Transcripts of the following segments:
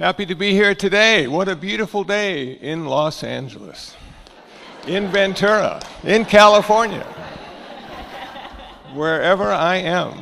Happy to be here today. What a beautiful day in Los Angeles, in Ventura, in California, wherever I am.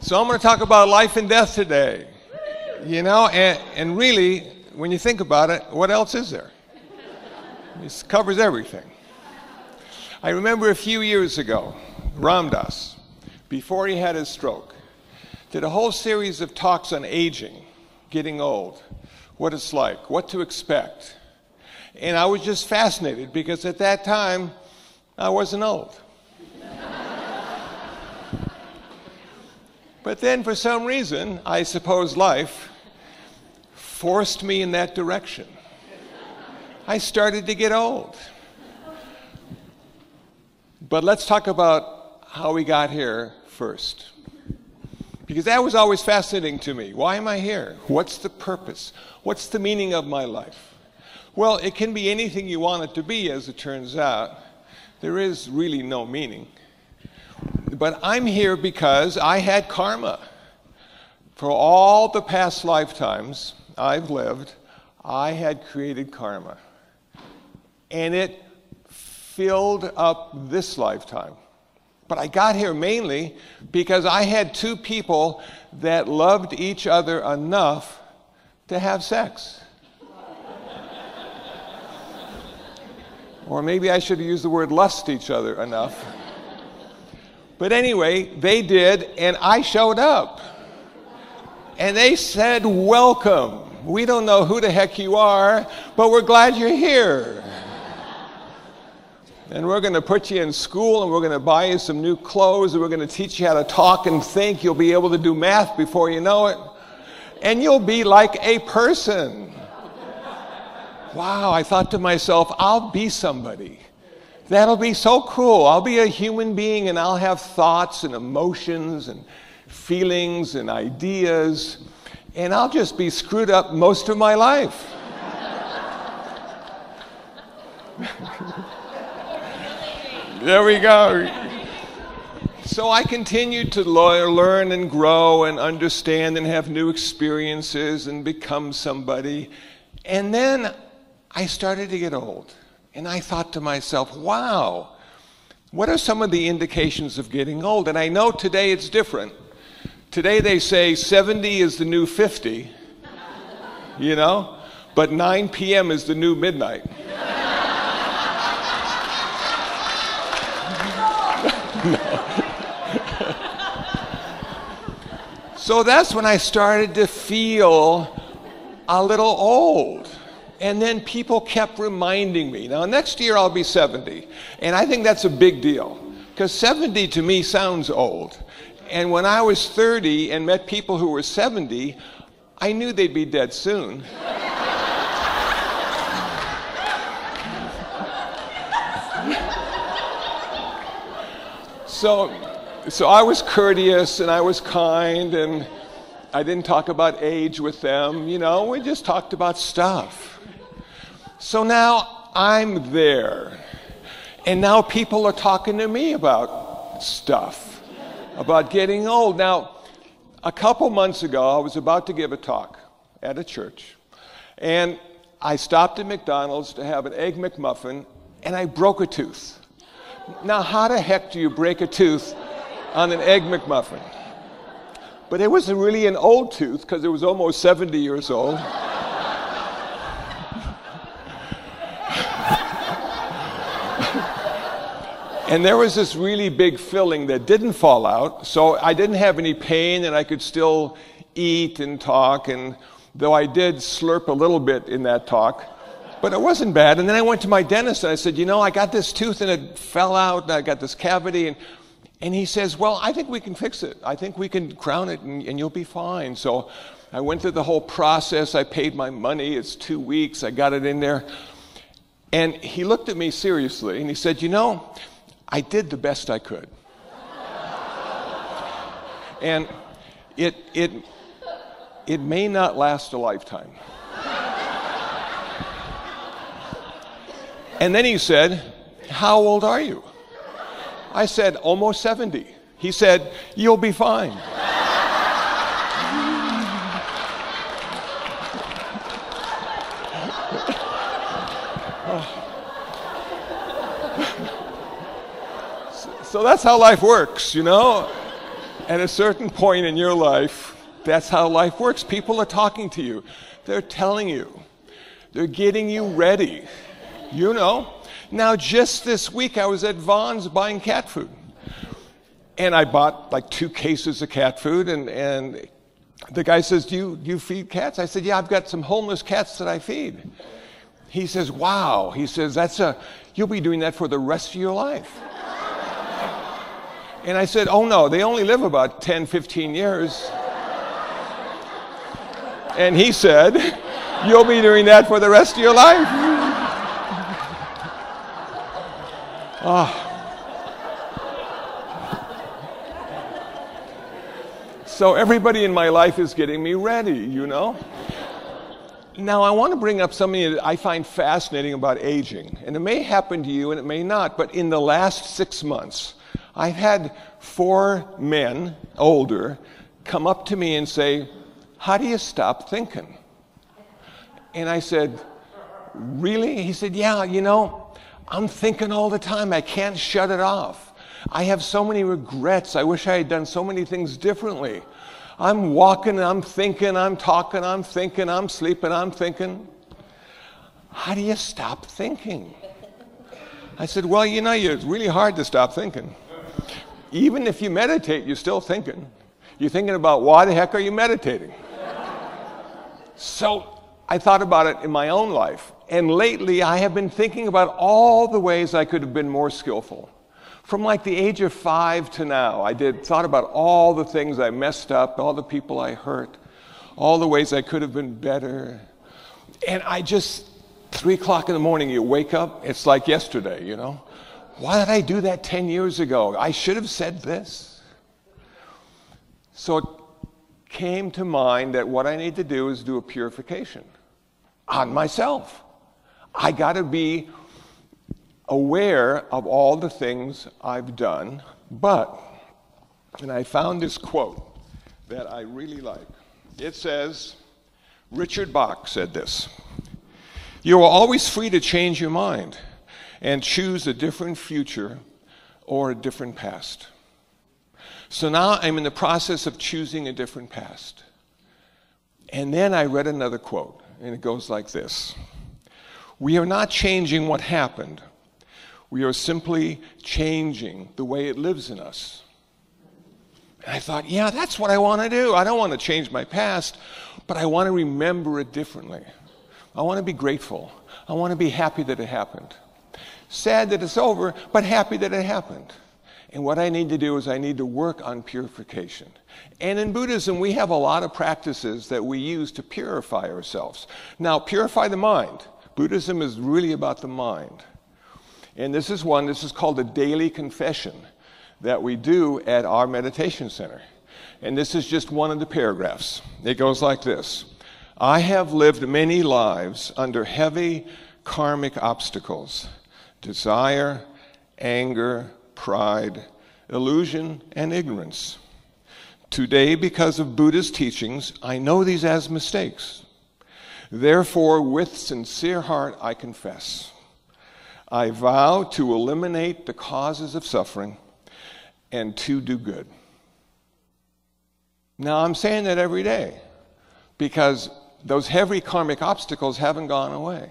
So I'm going to talk about life and death today. You know, and, and really, when you think about it, what else is there? It covers everything. I remember a few years ago, Ram Dass, before he had his stroke, did a whole series of talks on aging, getting old, what it's like, what to expect. And I was just fascinated because at that time, I wasn't old. but then, for some reason, I suppose life forced me in that direction. I started to get old. But let's talk about how we got here first. Because that was always fascinating to me. Why am I here? What's the purpose? What's the meaning of my life? Well, it can be anything you want it to be, as it turns out. There is really no meaning. But I'm here because I had karma. For all the past lifetimes I've lived, I had created karma. And it filled up this lifetime. But I got here mainly because I had two people that loved each other enough to have sex. or maybe I should have used the word lust each other enough. But anyway, they did, and I showed up. And they said, Welcome. We don't know who the heck you are, but we're glad you're here and we're going to put you in school and we're going to buy you some new clothes and we're going to teach you how to talk and think. You'll be able to do math before you know it. And you'll be like a person. Wow, I thought to myself, I'll be somebody. That'll be so cool. I'll be a human being and I'll have thoughts and emotions and feelings and ideas. And I'll just be screwed up most of my life. There we go. So I continued to learn and grow and understand and have new experiences and become somebody. And then I started to get old. And I thought to myself, wow, what are some of the indications of getting old? And I know today it's different. Today they say 70 is the new 50, you know, but 9 p.m. is the new midnight. So that's when I started to feel a little old. And then people kept reminding me. Now, next year I'll be 70. And I think that's a big deal. Because 70 to me sounds old. And when I was 30 and met people who were 70, I knew they'd be dead soon. So, so I was courteous and I was kind and I didn't talk about age with them. You know, we just talked about stuff. So now I'm there. And now people are talking to me about stuff, about getting old. Now, a couple months ago, I was about to give a talk at a church. And I stopped at McDonald's to have an Egg McMuffin, and I broke a tooth. Now, how the heck do you break a tooth on an Egg McMuffin? But it was really an old tooth because it was almost 70 years old. and there was this really big filling that didn't fall out, so I didn't have any pain and I could still eat and talk. And though I did slurp a little bit in that talk, but it wasn't bad. And then I went to my dentist and I said, You know, I got this tooth and it fell out. And I got this cavity. And, and he says, Well, I think we can fix it. I think we can crown it and, and you'll be fine. So I went through the whole process. I paid my money. It's two weeks. I got it in there. And he looked at me seriously and he said, You know, I did the best I could. and it, it, it may not last a lifetime. And then he said, How old are you? I said, almost 70. He said, You'll be fine. so that's how life works, you know? At a certain point in your life, that's how life works. People are talking to you, they're telling you, they're getting you ready. You know, now, just this week, I was at Vons buying cat food. And I bought like two cases of cat food, and, and the guy says, do you, do you feed cats? I said, Yeah, I've got some homeless cats that I feed. He says, Wow. He says, That's a, you'll be doing that for the rest of your life. and I said, Oh no, they only live about 10, 15 years. And he said, You'll be doing that for the rest of your life. Oh. So everybody in my life is getting me ready, you know? Now, I want to bring up something that I find fascinating about aging. And it may happen to you and it may not, but in the last six months, I've had four men, older, come up to me and say, How do you stop thinking? And I said, Really? He said, Yeah, you know, I'm thinking all the time. I can't shut it off. I have so many regrets. I wish I had done so many things differently. I'm walking, I'm thinking, I'm talking, I'm thinking, I'm sleeping, I'm thinking. How do you stop thinking? I said, Well, you know, it's really hard to stop thinking. Even if you meditate, you're still thinking. You're thinking about why the heck are you meditating? So I thought about it in my own life. And lately, I have been thinking about all the ways I could have been more skillful. From like the age of five to now, I did thought about all the things I messed up, all the people I hurt, all the ways I could have been better. And I just, three o'clock in the morning, you wake up, it's like yesterday, you know? Why did I do that 10 years ago? I should have said this. So it came to mind that what I need to do is do a purification on myself. I got to be aware of all the things I've done, but, and I found this quote that I really like. It says, Richard Bach said this You are always free to change your mind and choose a different future or a different past. So now I'm in the process of choosing a different past. And then I read another quote, and it goes like this We are not changing what happened we are simply changing the way it lives in us. And I thought, yeah, that's what I want to do. I don't want to change my past, but I want to remember it differently. I want to be grateful. I want to be happy that it happened. Sad that it's over, but happy that it happened. And what I need to do is I need to work on purification. And in Buddhism, we have a lot of practices that we use to purify ourselves. Now, purify the mind. Buddhism is really about the mind. And this is one, this is called a daily confession that we do at our meditation center. And this is just one of the paragraphs. It goes like this I have lived many lives under heavy karmic obstacles desire, anger, pride, illusion, and ignorance. Today, because of Buddha's teachings, I know these as mistakes. Therefore, with sincere heart, I confess. I vow to eliminate the causes of suffering and to do good. Now, I'm saying that every day because those heavy karmic obstacles haven't gone away.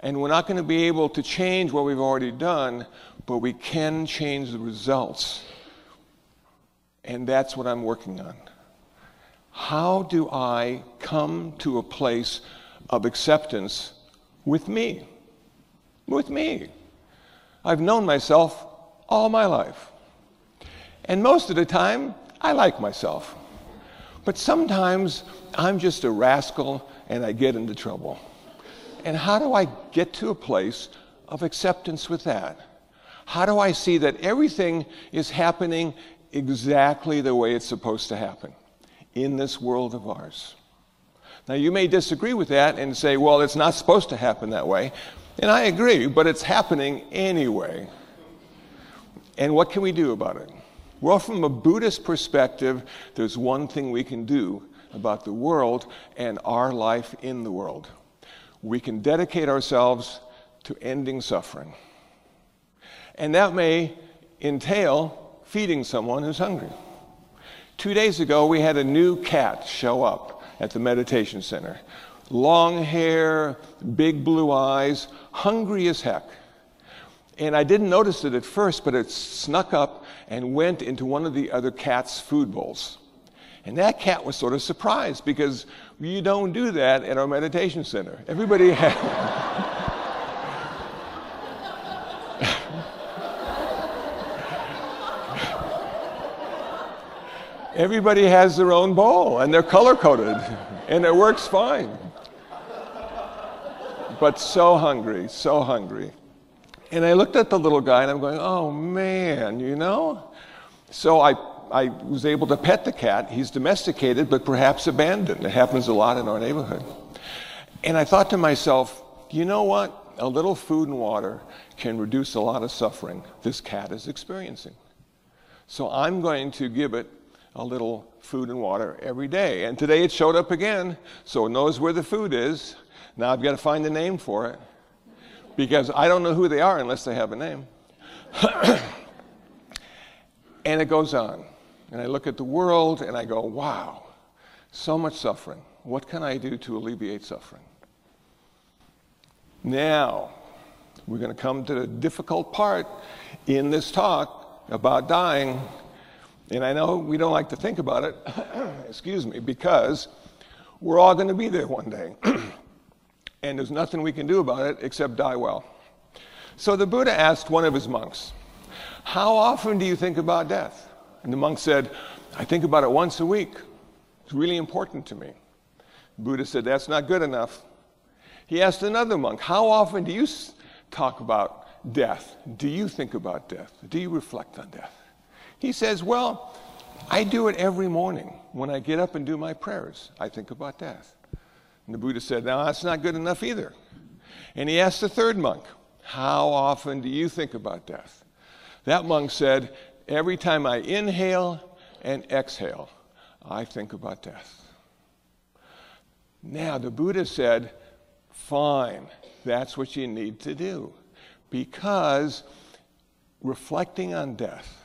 And we're not going to be able to change what we've already done, but we can change the results. And that's what I'm working on. How do I come to a place of acceptance with me? with me. I've known myself all my life. And most of the time, I like myself. But sometimes I'm just a rascal and I get into trouble. And how do I get to a place of acceptance with that? How do I see that everything is happening exactly the way it's supposed to happen in this world of ours? Now, you may disagree with that and say, well, it's not supposed to happen that way. And I agree, but it's happening anyway. And what can we do about it? Well, from a Buddhist perspective, there's one thing we can do about the world and our life in the world. We can dedicate ourselves to ending suffering. And that may entail feeding someone who's hungry. Two days ago, we had a new cat show up at the meditation center. Long hair, big blue eyes, hungry as heck. And I didn't notice it at first, but it snuck up and went into one of the other cat's food bowls. And that cat was sort of surprised because you don't do that at our meditation center. Everybody has. Everybody has their own bowl and they're color coded and it works fine. But so hungry, so hungry. And I looked at the little guy and I'm going, oh man, you know? So I, I was able to pet the cat. He's domesticated, but perhaps abandoned. It happens a lot in our neighborhood. And I thought to myself, you know what? A little food and water can reduce a lot of suffering this cat is experiencing. So I'm going to give it a little food and water every day. And today it showed up again, so it knows where the food is. Now I've got to find a name for it because I don't know who they are unless they have a name. and it goes on. And I look at the world and I go, wow, so much suffering. What can I do to alleviate suffering? Now, we're going to come to the difficult part in this talk about dying. And I know we don't like to think about it, excuse me, because we're all going to be there one day. and there's nothing we can do about it except die well. So the Buddha asked one of his monks, How often do you think about death? And the monk said, I think about it once a week. It's really important to me. The Buddha said, That's not good enough. He asked another monk, How often do you talk about death? Do you think about death? Do you reflect on death? He says, Well, I do it every morning. When I get up and do my prayers, I think about death. And the Buddha said, Now that's not good enough either. And he asked the third monk, How often do you think about death? That monk said, Every time I inhale and exhale, I think about death. Now, the Buddha said, Fine, that's what you need to do. Because reflecting on death,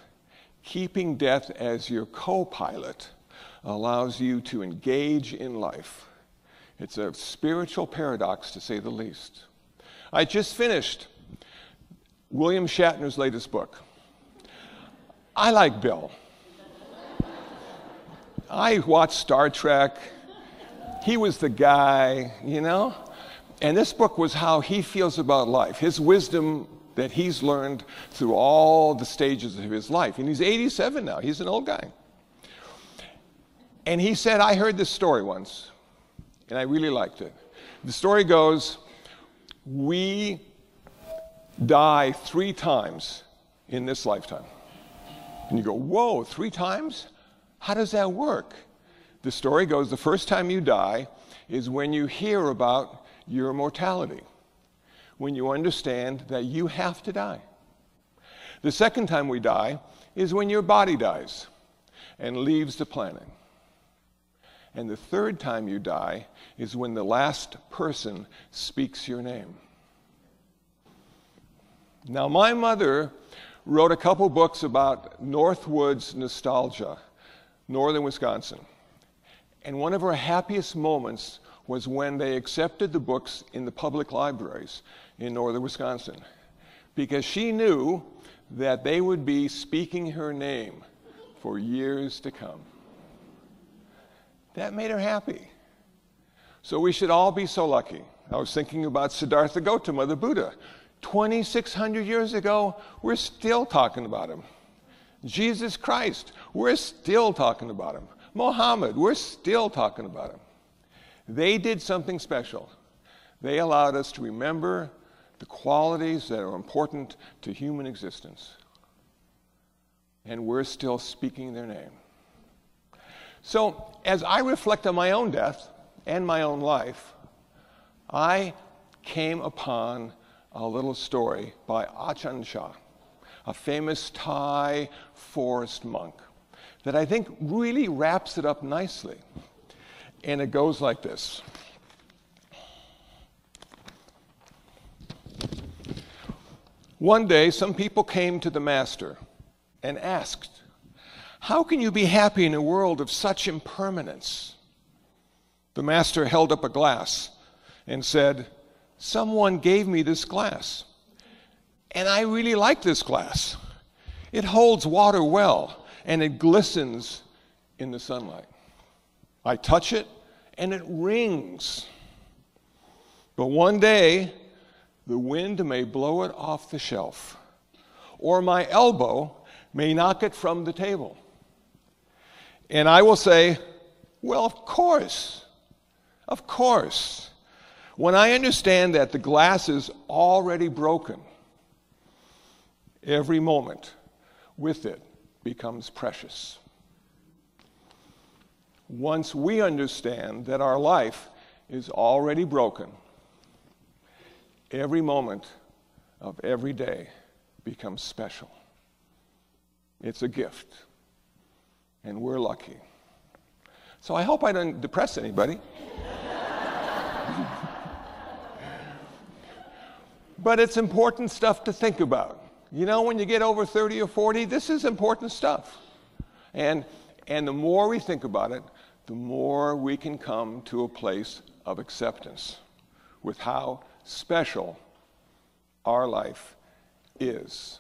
keeping death as your co pilot, allows you to engage in life it's a spiritual paradox, to say the least. I just finished William Shatner's latest book. I like Bill. I watched Star Trek. He was the guy, you know? And this book was how he feels about life, his wisdom that he's learned through all the stages of his life. And he's 87 now, he's an old guy. And he said, I heard this story once and I really liked it. The story goes we die three times in this lifetime. And you go, whoa, three times? How does that work? The story goes the first time you die is when you hear about your mortality, when you understand that you have to die. The second time we die is when your body dies and leaves the planet. And the third time you die is when the last person speaks your name. Now, my mother wrote a couple books about Northwoods nostalgia, northern Wisconsin. And one of her happiest moments was when they accepted the books in the public libraries in northern Wisconsin, because she knew that they would be speaking her name for years to come. That made her happy. So we should all be so lucky. I was thinking about Siddhartha Gautama, the Buddha. 2,600 years ago, we're still talking about him. Jesus Christ, we're still talking about him. Mohammed, we're still talking about him. They did something special. They allowed us to remember the qualities that are important to human existence. And we're still speaking their name. So, as I reflect on my own death and my own life, I came upon a little story by Ajahn Chah, a famous Thai forest monk, that I think really wraps it up nicely. And it goes like this. One day, some people came to the master and asked, How can you be happy in a world of such impermanence? The master held up a glass and said, Someone gave me this glass. And I really like this glass. It holds water well and it glistens in the sunlight. I touch it and it rings. But one day, the wind may blow it off the shelf, or my elbow may knock it from the table. And I will say, Well, of course, of course. When I understand that the glass is already broken, every moment with it becomes precious. Once we understand that our life is already broken, every moment of every day becomes special. It's a gift, and we're lucky. So I hope I didn't depress anybody. But it's important stuff to think about. You know, when you get over 30 or 40, this is important stuff. And, and the more we think about it, the more we can come to a place of acceptance with how special our life is.